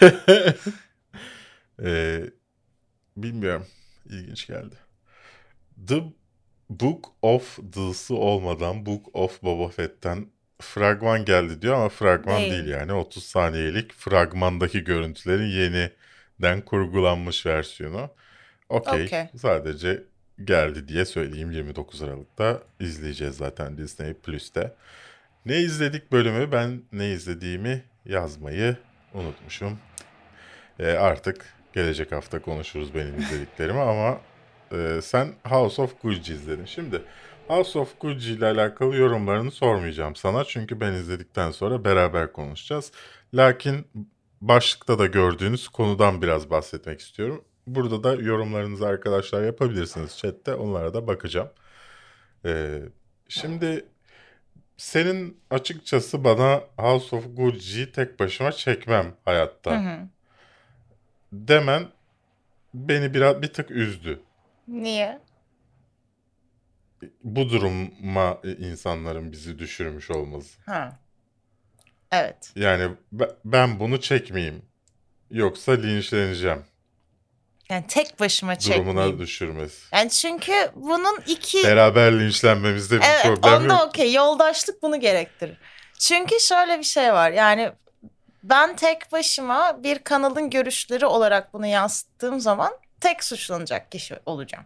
Ee, bilmiyorum. İlginç geldi. The Book of Thes'ı olmadan Book of Boba Fett'ten fragman geldi diyor ama fragman Değil. değil yani 30 saniyelik fragmandaki görüntülerin yeniden kurgulanmış versiyonu. Okey. Okey. Sadece geldi diye söyleyeyim 29 Aralık'ta izleyeceğiz zaten Disney Plus'te. Ne izledik bölümü ben ne izlediğimi yazmayı unutmuşum. Ee, artık gelecek hafta konuşuruz benim izlediklerimi ama e, sen House of Gucci izledin. Şimdi House of Gucci ile alakalı yorumlarını sormayacağım sana çünkü ben izledikten sonra beraber konuşacağız. Lakin başlıkta da gördüğünüz konudan biraz bahsetmek istiyorum. Burada da yorumlarınızı arkadaşlar yapabilirsiniz chatte onlara da bakacağım. Ee, şimdi senin açıkçası bana House of Gucci'yi tek başıma çekmem hayatta Hı hı. Demen beni biraz bir tık üzdü. Niye? Bu duruma insanların bizi düşürmüş olması. Ha. Evet. Yani be- ben bunu çekmeyeyim. Yoksa linçleneceğim. Yani tek başıma çekmeyeyim. Durumuna düşürmesi. Yani çünkü bunun iki... Beraber linçlenmemizde bir Evet problem onda yok. okey. Yoldaşlık bunu gerektirir. Çünkü şöyle bir şey var. Yani ben tek başıma bir kanalın görüşleri olarak bunu yansıttığım zaman tek suçlanacak kişi olacağım.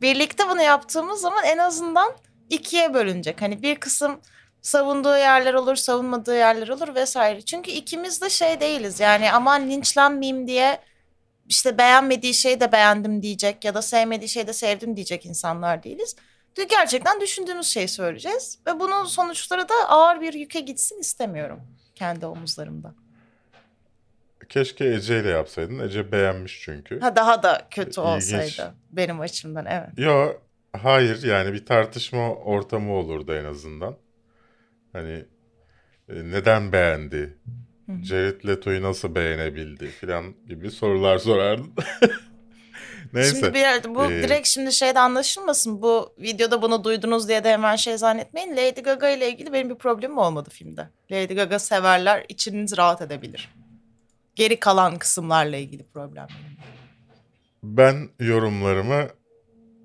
Birlikte bunu yaptığımız zaman en azından ikiye bölünecek. Hani bir kısım savunduğu yerler olur, savunmadığı yerler olur vesaire. Çünkü ikimiz de şey değiliz. Yani aman linçlenmeyeyim diye işte beğenmediği şeyi de beğendim diyecek ya da sevmediği şeyi de sevdim diyecek insanlar değiliz. Gerçekten düşündüğümüz şeyi söyleyeceğiz. Ve bunun sonuçları da ağır bir yüke gitsin istemiyorum kendi omuzlarımda. Keşke Ece ile yapsaydın. Ece beğenmiş çünkü. Ha daha da kötü İlginç. olsaydı benim açımdan evet. Yo hayır yani bir tartışma ortamı olurdu en azından. Hani e, neden beğendi? Jared Leto'yu nasıl beğenebildi filan gibi sorular sorardın. Neyse. Şimdi bir, bu Ee, direkt şimdi şeyde anlaşılmasın. Bu videoda bunu duydunuz diye de hemen şey zannetmeyin. Lady Gaga ile ilgili benim bir problemim olmadı filmde. Lady Gaga severler içiniz rahat edebilir. Geri kalan kısımlarla ilgili problemlerim. Ben yorumlarımı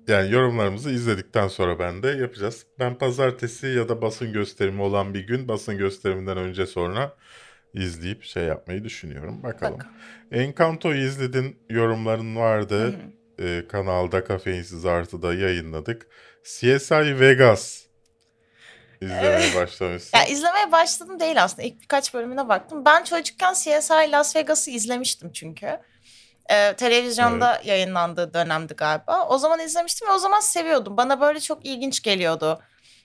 yani yorumlarımızı izledikten sonra ben de yapacağız. Ben pazartesi ya da basın gösterimi olan bir gün basın gösteriminden önce sonra izleyip şey yapmayı düşünüyorum. Bakalım. Bakalım. Encanto'yu izledin yorumların vardı. Ee, kanalda Kafeinsiz Artı'da yayınladık. CSI Vegas izlemeye başlamışsın. Ya izlemeye başladım değil aslında. İlk birkaç bölümüne baktım. Ben çocukken CSI Las Vegas'ı izlemiştim çünkü. Ee, televizyonda yayınlandığı dönemdi galiba. O zaman izlemiştim ve o zaman seviyordum. Bana böyle çok ilginç geliyordu.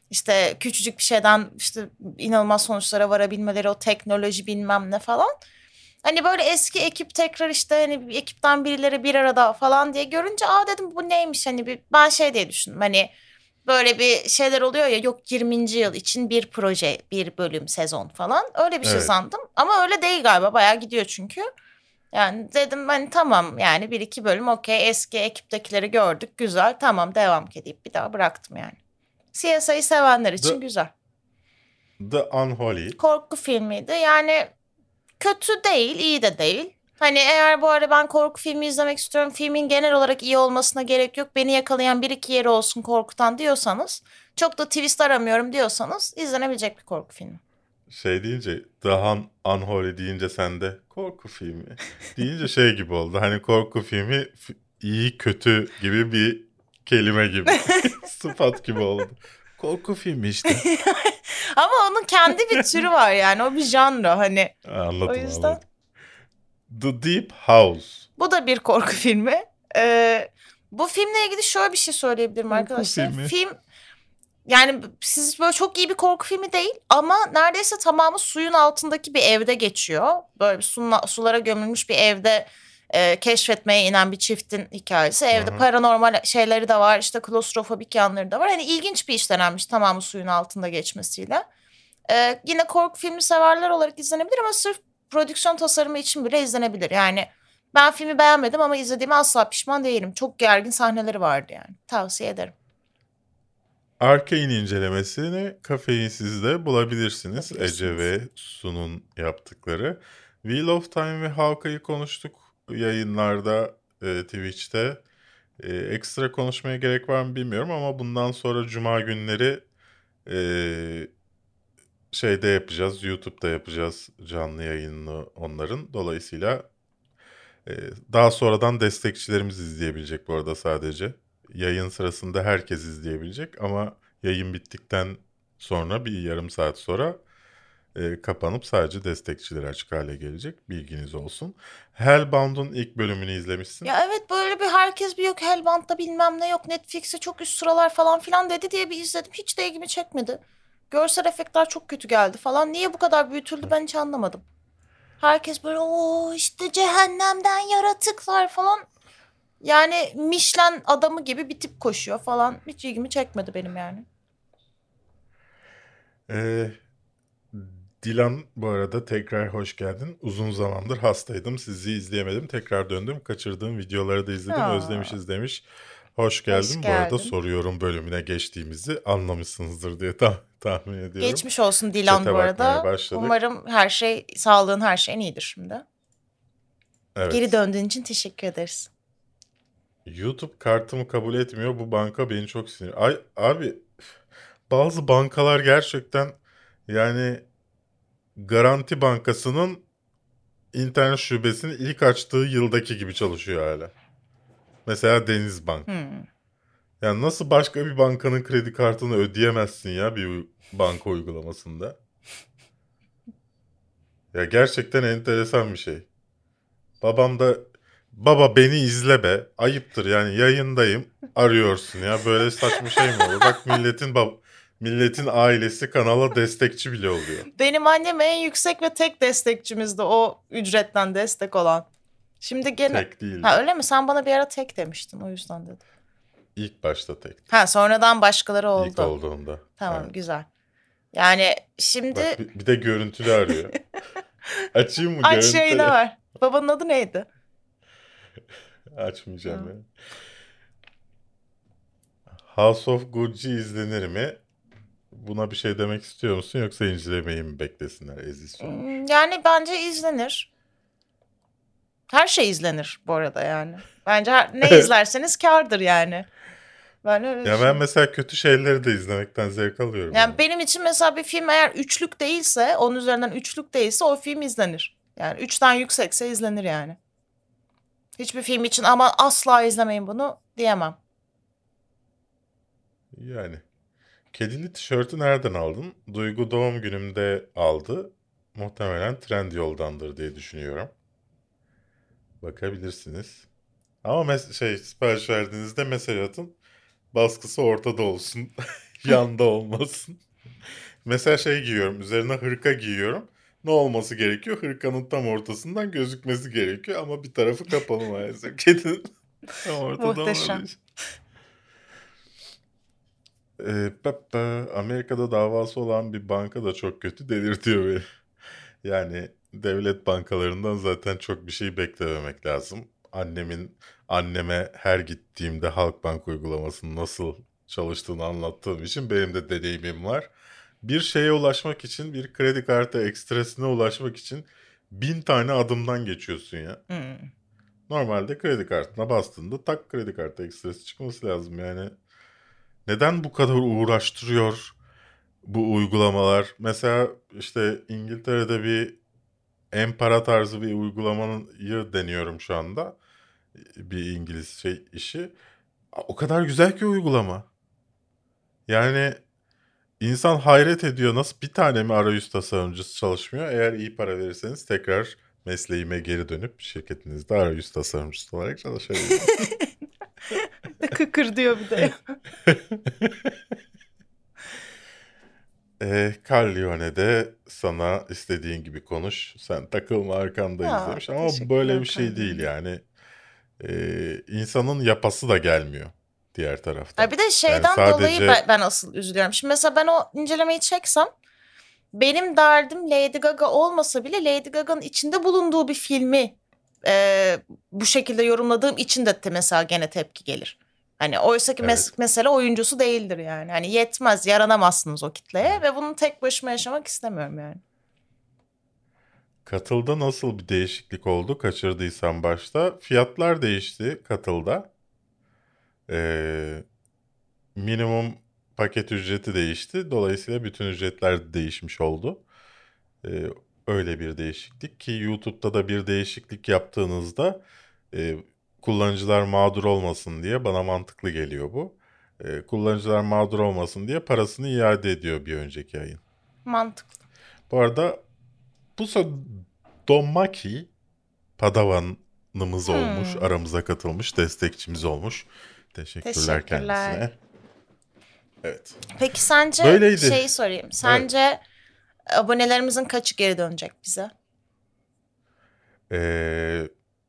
İşte küçücük bir şeyden işte inanılmaz sonuçlara varabilmeleri, o teknoloji bilmem ne falan. Hani böyle eski ekip tekrar işte hani bir ekipten birileri bir arada falan diye görünce aa dedim bu neymiş hani bir, ben şey diye düşündüm hani böyle bir şeyler oluyor ya yok 20. yıl için bir proje, bir bölüm, sezon falan. Öyle bir şey Evet. sandım. Ama öyle değil galiba. Bayağı gidiyor çünkü. Yani dedim hani tamam yani bir iki bölüm okey eski ekiptekileri gördük güzel tamam devam edeyim bir daha bıraktım yani. CSI'yi sevenler için The- güzel. The Unholy. Korku filmiydi yani kötü değil iyi de değil Hani eğer bu arada ben korku filmi izlemek istiyorum. Filmin genel olarak iyi olmasına gerek yok. Beni yakalayan bir iki yeri olsun korkutan diyorsanız. Çok da twist aramıyorum diyorsanız izlenebilecek bir korku filmi. Şey deyince daha Unholy deyince sende korku filmi deyince şey gibi oldu. Hani korku filmi iyi kötü gibi bir kelime gibi. Sıfat gibi oldu. Korku filmi işte. Ama onun kendi bir türü var yani. O bir janra hani. Anladım O yüzden- anladım. The Deep House. Bu da bir korku filmi. Ee, bu filmle ilgili şöyle bir şey söyleyebilirim Korku arkadaşlar. filmi. Film yani siz böyle çok iyi bir korku filmi değil ama neredeyse tamamı suyun altındaki bir evde geçiyor. Böyle bir suna- sulara gömülmüş bir evde e, keşfetmeye inen bir çiftin hikayesi. Evde Hı hı. paranormal şeyleri de var, işte klostrofobik yanları da var. Hani ilginç bir iş denenmiş tamamı suyun altında geçmesiyle. Ee, yine korku filmi severler olarak izlenebilir ama sırf prodüksiyon tasarımı için bile izlenebilir. Yani ben filmi beğenmedim ama izlediğime asla pişman değilim. Çok gergin sahneleri vardı yani. Tavsiye ederim. Arcane incelemesini Kafeinsiz'de bulabilirsiniz. Bulabilirsiniz. Ece ve Su'nun yaptıkları. Wheel of Time ve Hawkeye'yi konuştuk yayınlarda e, Twitch'te. E, ekstra konuşmaya gerek var mı bilmiyorum ama bundan sonra Cuma günleri e, şeyde yapacağız. YouTube'da yapacağız canlı yayınını onların. Dolayısıyla e, daha sonradan destekçilerimiz izleyebilecek bu arada sadece. Yayın sırasında herkes izleyebilecek ama yayın bittikten sonra bir yarım saat sonra e, kapanıp sadece destekçiler açık hale gelecek. Bilginiz olsun. Hellbound'un ilk bölümünü izlemişsin. Ya evet böyle bir herkes bir yok Hellbound'da bilmem ne yok Netflix'e çok üst sıralar falan filan dedi diye bir izledim. Hiç de ilgimi çekmedi. Görsel efektler çok kötü geldi falan. Niye bu kadar büyütüldü ben hiç anlamadım. Herkes böyle o işte cehennemden yaratıklar falan. Yani Michelin adamı gibi bir tip koşuyor falan. Hiç ilgimi çekmedi benim yani. Ee, Dilan bu arada tekrar hoş geldin. Uzun zamandır hastaydım. Sizi izleyemedim. Tekrar döndüm. Kaçırdığım videoları da izledim. Aa. Özlemişiz demiş. Hoş geldin. Hoş Bu arada geldin. soruyorum bölümüne geçtiğimizi anlamışsınızdır diye tah- tahmin ediyorum. Geçmiş olsun Dilan Chat'e bu arada. başladık. Umarım her şey, sağlığın her şeyin iyidir şimdi. Evet. Geri döndüğün için teşekkür ederiz. YouTube kartımı kabul etmiyor. Bu banka beni çok sinir. Ay abi bazı bankalar gerçekten yani Garanti Bankası'nın internet şubesini ilk açtığı yıldaki gibi çalışıyor hala. Mesela Denizbank. Hmm. Yani nasıl başka bir bankanın kredi kartını ödeyemezsin ya bir banka uygulamasında? Ya gerçekten enteresan bir şey. Babam da baba beni izle be. Ayıptır yani yayındayım. Arıyorsun ya böyle saçma şey mi olur? Bak milletin bab milletin ailesi kanala destekçi bile oluyor. Benim annem en yüksek ve tek destekçimizdi o ücretten destek olan. Şimdi gene... Tek değil. Ha öyle mi? Sen bana bir ara tek demiştin o yüzden dedim. İlk başta tek. Ha sonradan başkaları oldu. İlk olduğunda. Tamam Evet. güzel. Yani şimdi Bak bir, bir de görüntülü arıyor. Açayım mı aç görüntülü? yayına ver. Babanın adı neydi? Açmayacağım ya. House of Gucci izlenir mi? Buna bir şey demek istiyor musun yoksa incelemeyi mi beklesinler Eziz sormuş. Hmm, Yani bence izlenir. Her şey izlenir bu arada yani. Bence her- ne izlerseniz kârdır yani. Ben öyle Ya ben mesela kötü şeyleri de izlemekten zevk alıyorum. Yani yani. benim için mesela bir film eğer üçlük değilse, onun üzerinden üçlük değilse o film izlenir. Yani üçten yüksekse izlenir yani. Hiçbir film için ama asla izlemeyin bunu diyemem. Yani. Kedili tişörtü nereden aldın? Duygu doğum günümde aldı. Muhtemelen Trendyol'dandır diye düşünüyorum. Bakabilirsiniz. Ama mes- şey sipariş verdiğinizde mesaj atın. Baskısı ortada olsun. Yanda olmasın. Mesela şey giyiyorum. Üzerine hırka giyiyorum. Ne olması gerekiyor? Hırkanın tam ortasından gözükmesi gerekiyor. Ama bir tarafı kapalı maalesef. Kedinin tam ortada Muhteşem. için. Ee, Peppa, Amerika'da davası olan bir banka da çok kötü delirtiyor beni. Yani devlet bankalarından zaten çok bir şey beklememek lazım. Annemin anneme her gittiğimde Halkbank uygulamasının nasıl çalıştığını anlattığım için benim de deneyimim var. Bir şeye ulaşmak için, bir kredi kartı ekstresine ulaşmak için bin tane adımdan geçiyorsun ya. Hmm. Normalde kredi kartına bastığında tak kredi kartı ekstresi çıkması lazım yani. Neden bu kadar uğraştırıyor bu uygulamalar? Mesela işte İngiltere'de bir empara tarzı bir uygulamayı deniyorum şu anda. Bir İngiliz şey işi. O kadar güzel ki uygulama. Yani insan hayret ediyor nasıl bir tane mi arayüz tasarımcısı çalışmıyor? Eğer iyi para verirseniz tekrar mesleğime geri dönüp şirketinizde arayüz tasarımcısı olarak çalışabilirim. Kıkır diyor bir de. e, Carlione'de sana istediğin gibi konuş. Sen takılma arkandayız Ya, demiş. Ama böyle bir şey değil yani. E, insanın yapası da gelmiyor diğer taraftan. Ay bir de şeyden sadece- dolayı ben, ben asıl üzülüyorum. Şimdi mesela ben o incelemeyi çeksem benim derdim Lady Gaga olmasa bile Lady Gaga'nın içinde bulunduğu bir filmi e, bu şekilde yorumladığım için de mesela gene tepki gelir. Hani oysa ki mes- Evet. mesele oyuncusu değildir yani. Hani yetmez, yaranamazsınız o kitleye ve bunu tek başıma yaşamak istemiyorum yani. Katılda nasıl bir değişiklik oldu kaçırdıysan başta? Fiyatlar değişti katılda. Ee, minimum paket ücreti değişti. Dolayısıyla bütün ücretler de değişmiş oldu. Ee, öyle bir değişiklik ki YouTube'da da bir değişiklik yaptığınızda e, kullanıcılar mağdur olmasın diye bana mantıklı geliyor bu. Ee, kullanıcılar mağdur olmasın diye parasını iade ediyor bir önceki ayın. Mantıklı. Bu arada bu so- Domaki Padavan'ımız Hmm. olmuş. Aramıza katılmış. Destekçimiz olmuş. Teşekkürler, Teşekkürler. kendisine. Evet. Peki sence Böyleydi. şeyi sorayım. Sence abonelerimizin kaçı geri dönecek bize? Ee,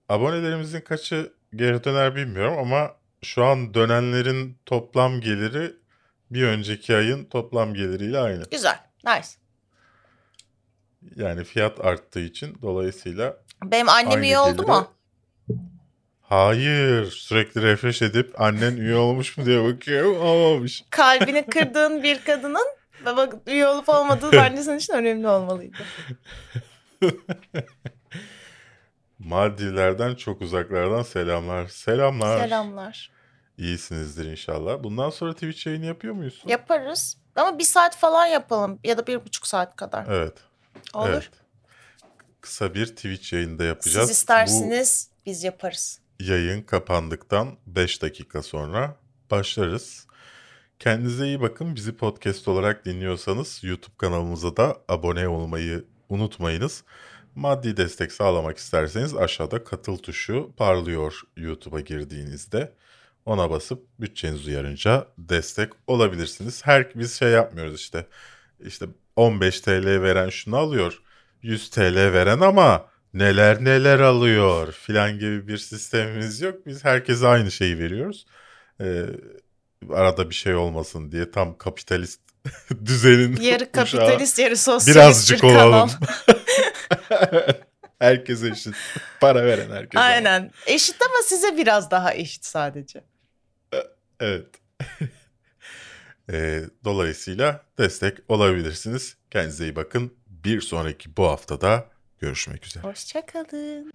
abonelerimizin kaçı geri döner bilmiyorum ama şu an dönenlerin toplam geliri bir önceki ayın toplam geliriyle aynı. Güzel. Nice. Yani fiyat arttığı için dolayısıyla Benim annem üye oldu gelire- mu? Hayır. Sürekli refresh edip annen üye olmuş mu diye bakıyorum. Olmamış. Kalbini kırdığın bir kadının baba üye olup olmadığı bence senin için önemli olmalıydı. Maldivlerden çok uzaklardan selamlar. Selamlar. Selamlar. İyisinizdir inşallah. Bundan sonra Twitch yayını yapıyor muyuz? Yaparız. Ama bir saat falan yapalım. Ya da bir buçuk saat kadar. Evet. Olur. Evet. Kısa bir Twitch yayında yapacağız. Siz isterseniz biz yaparız. Bu yayın kapandıktan 5 dakika sonra başlarız. Kendinize iyi bakın. Bizi podcast olarak dinliyorsanız YouTube kanalımıza da abone olmayı unutmayınız. Maddi destek sağlamak isterseniz aşağıda katıl tuşu parlıyor YouTube'a girdiğinizde. Ona basıp bütçeniz uyarınca destek olabilirsiniz. Her biz şey yapmıyoruz işte. İşte 15 TL veren şunu alıyor. 100 TL veren ama neler neler alıyor filan gibi bir sistemimiz yok. Biz herkese aynı şeyi veriyoruz. Ee, arada bir şey olmasın diye tam kapitalist düzenin Yarı kapitalist, yarı sosyalist Birazcık bir olalım. herkese eşit. Para veren herkese. Aynen. Eşit ama size biraz daha eşit sadece. Evet. Ee, dolayısıyla destek olabilirsiniz. Kendinize iyi bakın. Bir sonraki bu haftada görüşmek üzere. Hoşçakalın.